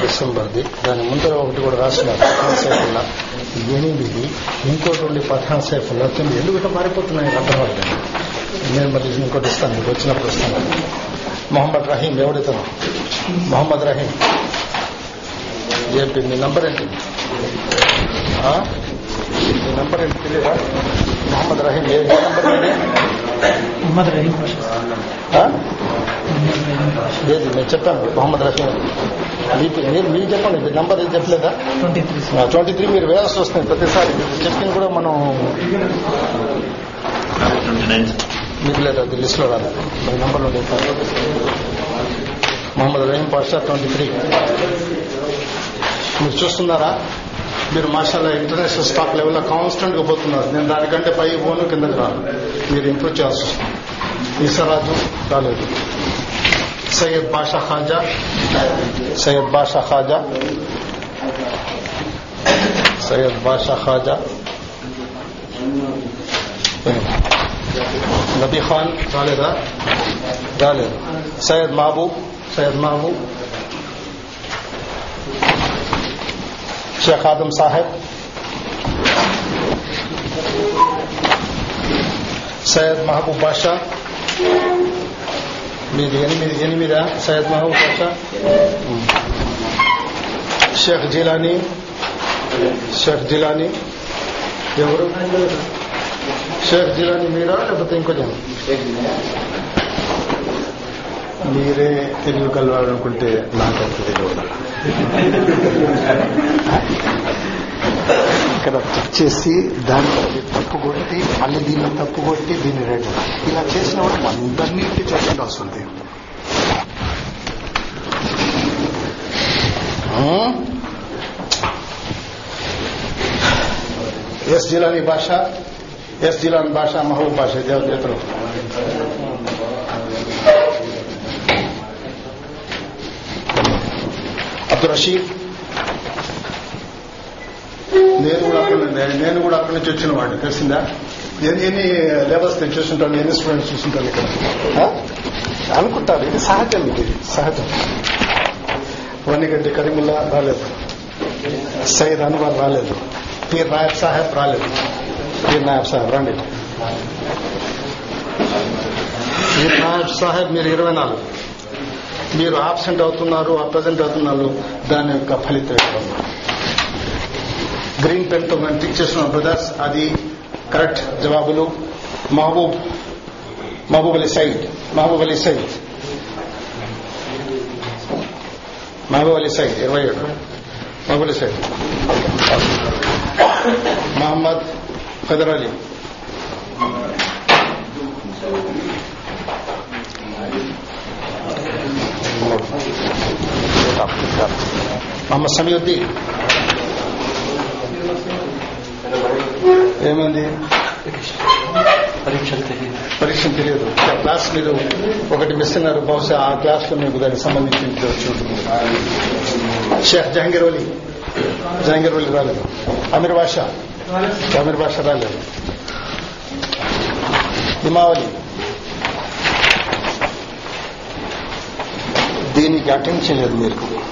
డిసెంబర్ది దాని ముందర ఒకటి కూడా రాస్తున్నారు పఠాన్ సైఫుల్లా. ఎనిమిది ఇంకోటి ఉండి పఠాన్ సైఫుల్లా. తొమ్మిది ఎందుకంటే మారిపోతున్నాయి? అర్థమవుతుంది నేను మళ్ళీ ఇంకోటి ఇస్తాను మీకు వచ్చినప్పుడు ఇస్తాను మొహమ్మద్ రహీం ఎవడితను మొహమ్మద్ రహీం. ఏంటి మీ నంబర్ ఏంటి? మీ నంబర్ ఏంటి? తెలియదా మొహమ్మద్ రహీం ఏ నంబర్ ఏంటి? మొహమ్మద్ రహీం లేదు నేను చెప్పాను మొహమ్మద్ రహీం. మీకు మీరు మీరు చెప్పండి మీ నంబర్ ఏది చెప్పలేదా? ట్వంటీ త్రీ ట్వంటీ త్రీ మీరు వేయాల్సి వస్తుంది ప్రతిసారి. చెప్పింది కూడా మనం మీకు లేదు అది లిస్ట్లో రాదు. మీ నంబర్లో లేదు మొహమ్మద్ రహీం పాషా ట్వంటీ త్రీ మీరు చూస్తున్నారా? మీరు మాషాల్లా ఇంటర్నేషనల్ స్టాక్ లెవెల్లో కాన్స్టెంట్గా పోతున్నారు. నేను దానికంటే పై పోను కిందకి రాను. మీరు ఇంప్రూవ్ చేయాల్సి వస్తుంది. ఈసరాజు రాలేదు. సయ్యద్ బాషా ఖాజా సయ్యద్ బాషా ఖాజా సయ్యద్ బాషా ఖాజా నబీ ఖాన్ రాలేదా? రాలేదు. సయ్యద్ మహబూబ్ సయ్యద్ మహబూబ్ షేక్ ఆదం సాహెబ్ సయ్యద్ మహబూబ్ బాషా మీది ఎనిమిది ఎనిమిదా సయ్యద్ మహబూబ్ బాషా షేక్ జిలానీ షేక్ జిలానీ ఎవరు షేక్ జిలానీ మీరా లేకపోతే ఇంకో జనం మీరే తెలియగలవారు అనుకుంటే నాకంత తెలియదు ఇక్కడ చెక్ చేసి దాన్ని తప్పు కొట్టి మళ్ళీ దీన్ని తప్పు కొట్టి దీన్ని రెడ్ ఇలా చేసిన వాడు అందరినీ చెప్పండి వస్తుంది ఎస్ జిలాని భాష ఎస్ జిలాని భాష మహబూబ్ భాష దేవతలు అబ్దుల్ రషీద్. నేను కూడా అక్కడ నేను కూడా అక్కడి నుంచి వచ్చిన వాడిని తెలిసిందా? ఎన్ని ఎన్ని లేబర్స్ నేను చూస్తుంటాను ఎన్ని స్టూడెంట్స్ చూస్తుంటాను ఇక్కడ? అనుకుంటారు ఇది సహజం ఇది సహజం. వన్నిగడ్డి కరీముల్లా రాలేదు. సయ్యద్ అన్వర్ రాలేదు. పీర్ నాయబ్ సాహెబ్ రాలేదు. పీర్ నాయబ్ సాహెబ్ రండి. పీర్ నాయబ్ సాహెబ్ మీరు ఇరవై నాలుగు. మీరు ఆబ్సెంట్ అవుతున్నారు అప్రజెంట్ అవుతున్నారు దాని యొక్క ఫలితం గ్రీన్ పెన్తో మేము టిక్ చేస్తున్నాం బ్రదర్స్ అది కరెక్ట్ జవాబులు. Mahboob Mahboob Ali side Mahboob Ali side Mahboob Ali side ఇరవై ఏడు. మహబూబ్ అలీ సైడ్ మహమ్మద్ ఖదర్ అలీ. సమీవుద్దీన్ ఏమైంది? పరీక్షలు తెలియదు. పరీక్ష తెలియదు. క్లాస్ మీరు ఒకటి మిస్ అయినారు. బహుశా ఆ క్లాస్లో మీకు దానికి సంబంధించి వచ్చి ఉంటుంది షేఖ్ జహంగీర్ వలీ జహంగీర్ వలీ రాలేదు. అమీర్ బాషా. అమీర్ బాషా రాలేదు. హిమావలి దీనికి అటెండ్ చేయలేదు మీరు.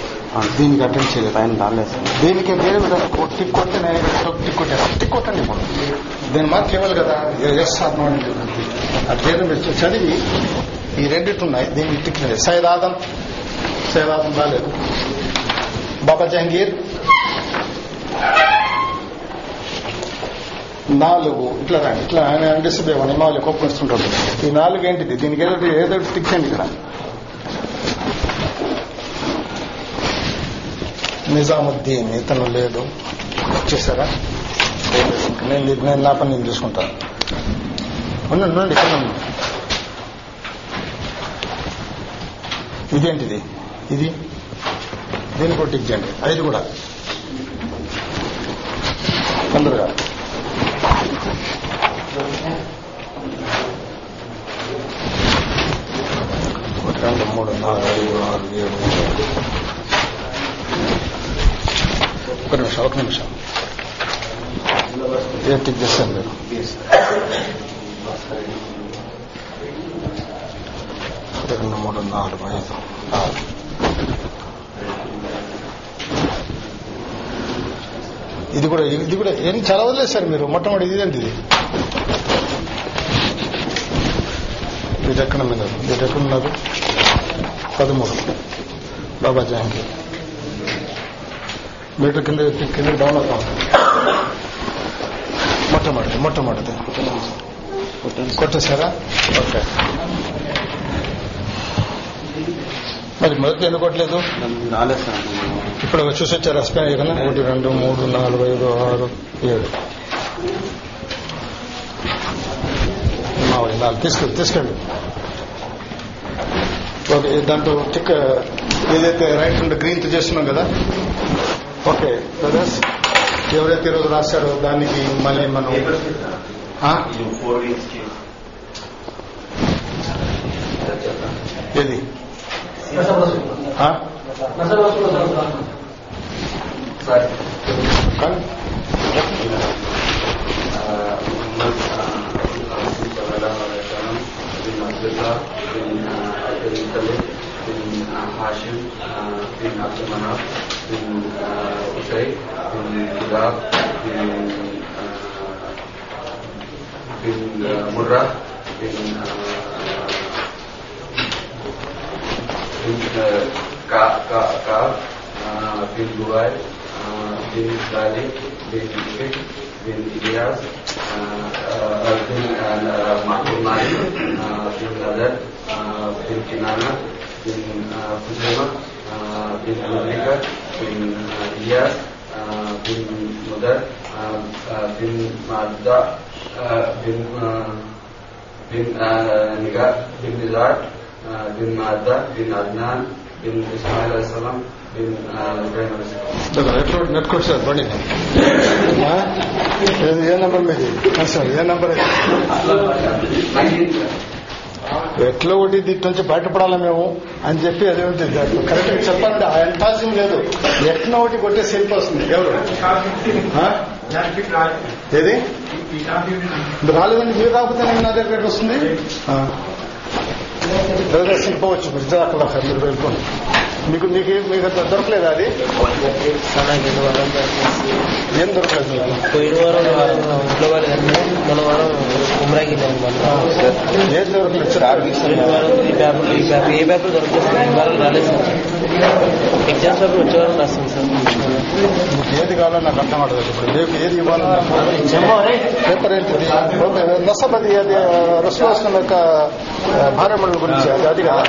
దీనికి అటెండ్ చేయలేదు ఆయన రాలేదు. దీనికి వేరే విధంగా టిక్ నేను టిక్ కొట్టాను టిక్ కొట్టండి ఇప్పుడు దీని మాత్రం ఇవ్వాలి కదా? ఎస్ ఆర్ నో అని చెప్పి. ఆ పేరు మీరు చదివి ఈ రెండిటి ఉన్నాయి. దీనికి టిక్ లేదు సైద్ ఆదం. సైద్ ఆదం రాలేదు. బాబా జహంగీర్. నాలుగు. ఇట్లా రండి. ఇట్లా ఆయన డిస్ప్లే ఇవ్వండి మామూలు కోపం ఇస్తుంటాడు ఈ నాలుగు ఏంటిది? దీనికి ఏదో ఏదో టిక్ చేయండి ఇక్కడ. నిజాముద్దీన్ ఇతను లేదు వచ్చేసారా? నేను నేను నా పని నేను చూసుకుంటాను ఉండండి ఉండండి ఇక్కడ ఇదేంటిది? ఇది? దీన్ని కొట్టించండి ఐదు కూడా. తొందరగా ఒకటి రెండు మూడు నాలుగు ఐదు ఆరు ఏడు ఎనిమిది. ఒక నిమిషం. టిక్ చేస్తాను మీరు. రెండు మూడు నాలుగు ఐదు ఆరు. ఇది కూడా ఇది కూడా ఏం చాలా సార్ మీరు మొట్టమొదటి ఇదేంటి ఇది ఇది ఎక్కడ మీద? ఇది ఎక్కడ ఉన్నారు పదమూడు. బాబా జహాంగీర్ మీటర్ కింద కింద డౌన్ అవుతా. మొట్టమొదటి మొట్టమొదటి కొట్టేశారా? ఓకే. మరి మొదటి ఎందుకు కొట్టలేదు? ఇప్పుడు చూసి వచ్చారు స్పెయిన్ కదా ఒకటి రెండు మూడు నాలుగు ఐదు ఆరు ఏడు. నాలుగు తీసుకెళ్ళి తీసుకెళ్ళి. ఓకే దాంట్లో టిక్ ఏదైతే రైట్ గ్రీన్ చేస్తున్నాం కదా ఓకే బ్రదర్స్ ఎవరైతే ఈరోజు రాశారో దానికి మళ్ళీ మనం ఏది Uh, in Abdul Manaf in Qusay, uh, in Qudab, in, uh, in uh, Murrah, in, uh, in uh, Ka, Ka, Ka, uh, in Dubai, uh, in Dali, in Qusay, in Ilyas, uh, uh, uh, uh, uh, Kinana, in uh, bin Mudrika, bin äh, Ilyas, äh, bin Mudar, äh, äh, bin Madda, äh, bin äh, bin äh, Nigar, bin Nizar, äh, bin Madda, bin Adnan, bin Ismail Al-Salam, bin äh, Ibrahim Al-Salam. ఎట్లా నెట్టుకోవచ్చు sir బండి ఏ number మీది sir ఏ number ఇది? ఎట్లా ఒకటి didn't నుంచి బయటపడాలి మేము అని చెప్పి అదే ఉంటుంది కరెక్ట్గా చెప్పాలంటే ఆ ఎంటాల్సిన లేదు. ఎట్లా ఒకటి కొట్టే సెల్ఫ్ వస్తుంది. ఎవరు? ఏది? రాలేదండి మీరు రాకపోతే నేను నా దగ్గర వస్తుంది. దయచేసి పోవచ్చు మీరు జాగ్రత్తగా సార్ మీరు వెళ్ళిపోండి. మీకు మీకు మీకు దొరకలేదు అది? ఏం దొరకలేదు పోయిన వారం ఇంట్లో మన వారం మన ఏం దొరకలేదు పేపర్ ఈ పేపర్ ఏ పేపర్ దొరకలేదు. వారం రాలేదు సార్. ఎగ్జామ్స్ పేపర్ వచ్చే వారం రాస్తాం సార్. మీకు ఏది కావాలో నాకు అర్థం అవట్లేదు ఇప్పుడు రేపు ఏది ఇవ్వాలన్నా పేపర్ ఏంటిది? నసబది అది రసవాసనం యొక్క ఆ, భార్యమణుల గురించి అది అది కదా?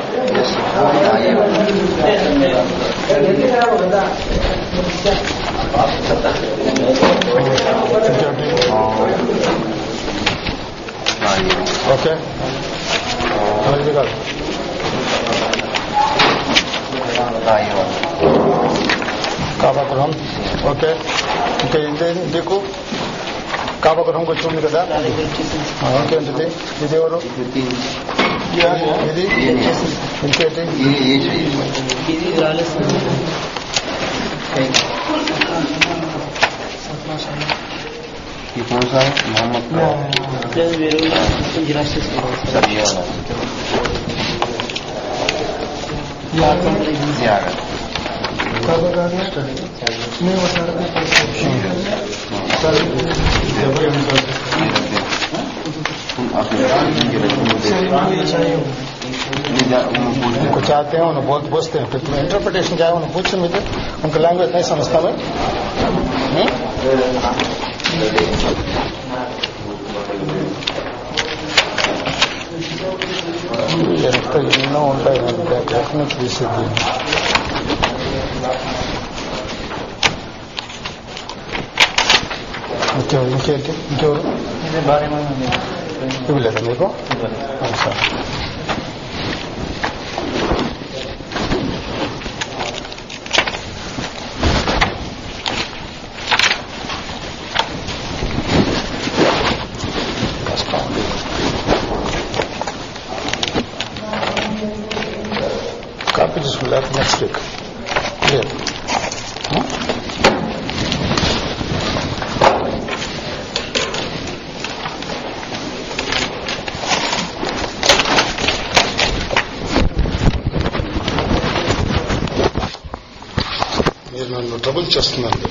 ఓకే. ఇది కాదు. کعبہ کرم ہم، اوکے دیکھو، کعبہ کرم کو چھوڑنے کا تھا۔ ہاں، کون سا ہے؟ محمد یہ چاہتے ہیں انہیں بہت بوجھتے ہیں پھر تمہیں انٹرپریٹیشن کیا ہے انہیں پوچھ مجھے ان کا لینگویج نہیں سمجھتا میں ఎంత ఎన్నో ఉంటాయి టెక్నిక్ తీసేది ఓకే ఇంకేంటి ఇంకెవరు ఇవ్వలేదా మీకు అవును సార్ కష్టం కాపీ తీసుకుంటా నెక్స్ట్ వీక్ లేదు మీరు